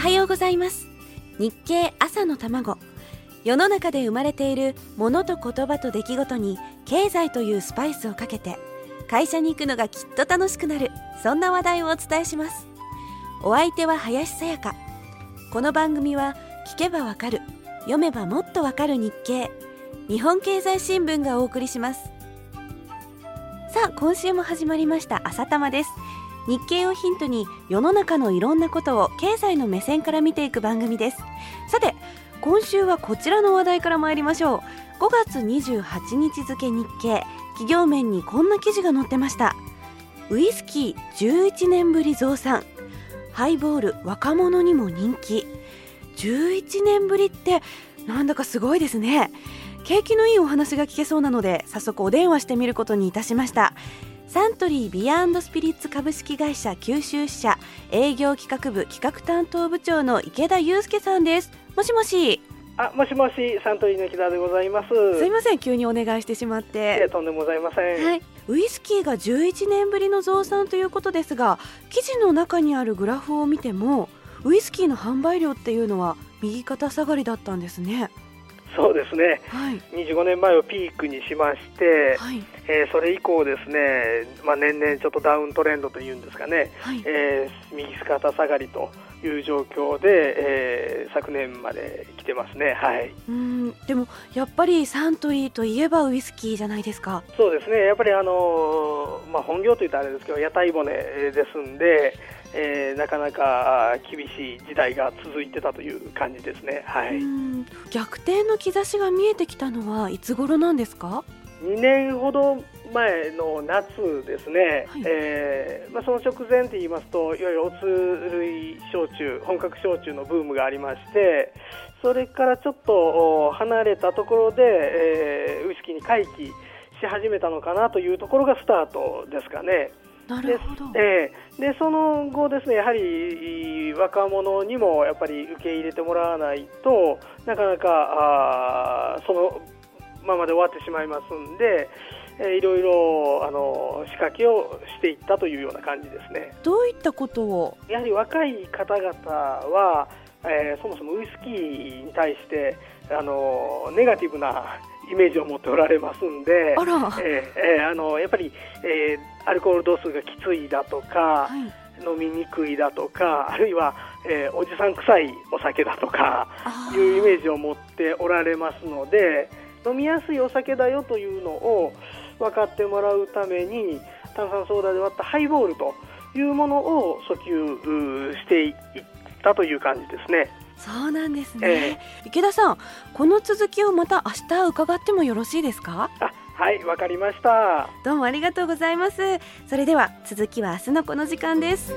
はようございます。日経朝の卵。世の中で生まれているものと言葉と出来事に経済というスパイスをかけて会社に行くのがきっと楽しくなるそんな話題をお伝えします。お相手は林さやか。この番組は聞けばわかる読めばもっとわかる日経日本経済新聞がお送りします。さあ今週も始まりました朝玉です。日経をヒントに世の中のいろんなことを経済の目線から見ていく番組です。さて今週はこちらの話題から参りましょう。5月28日付日経企業面にこんな記事が載ってました。ウイスキー11年ぶり増産ハイボール若者にも人気。11年ぶりってなんだかすごいですね。景気のいいお話が聞けそうなので早速お電話してみることにいたしました。サントリービアンドスピリッツ株式会社九州支社営業企画部企画担当部長の池田祐介さんです。もしもし。あ、もしもし、サントリーの池田でございます。すいません急にお願いしてしまって。とんでもございません。はい、ウイスキーが11年ぶりの増産ということですが記事の中にあるグラフを見てもウイスキーの販売量っていうのは右肩下がりだったんですねそうですね。はい25年前をピークにしまして、はいえーそれ以降ですね、まあ年々ちょっとダウントレンドというんですかね、はいえー右肩下がりという状況で、えー昨年まで来てますね。はい。うんでもやっぱりサントリーといえばウイスキーじゃないですかそうですね。やっぱりあのーまあ本業といったらあれですけど、屋台骨ですんで、えーなかなか厳しい時代が続いてたという感じですね。はい。うん逆転の兆しが見えてきたのはいつ頃なんですか？2年ほど前の夏ですね、はい。えーまあ、その直前といいますと、いわゆるおつ類焼酎、本格焼酎のブームがありまして、それからちょっとお離れたところで、えーウイスキーに回帰し始めたのかなというところがスタートですかね。なるほどええでその後ですねやはり若者にもやっぱり受け入れてもらわないとなかなかあーそのままで終わってしまいますんで、えーいろいろあの仕掛けをしていったというような感じですね。どういったことを？やはり若い方々は、えーそもそもウイスキーに対してあのネガティブなイメージを持っておられますんで。あえーえーあのやっぱり、えーアルコール度数がきついだとか、い。飲みにくいだとかあるいは、えーおじさん臭いお酒だとかあいうイメーージを持っておられますので飲みやすいお酒だよというのを分かってもらうために炭酸ソーダで割ったハイボールというものを訴求していったという感じですね。そうなんですえね、池田さんこの続きをまた明日伺ってもよろしいですか？あはいわかりました。どうもありがとうございますそれでは続きは明日のこの時間です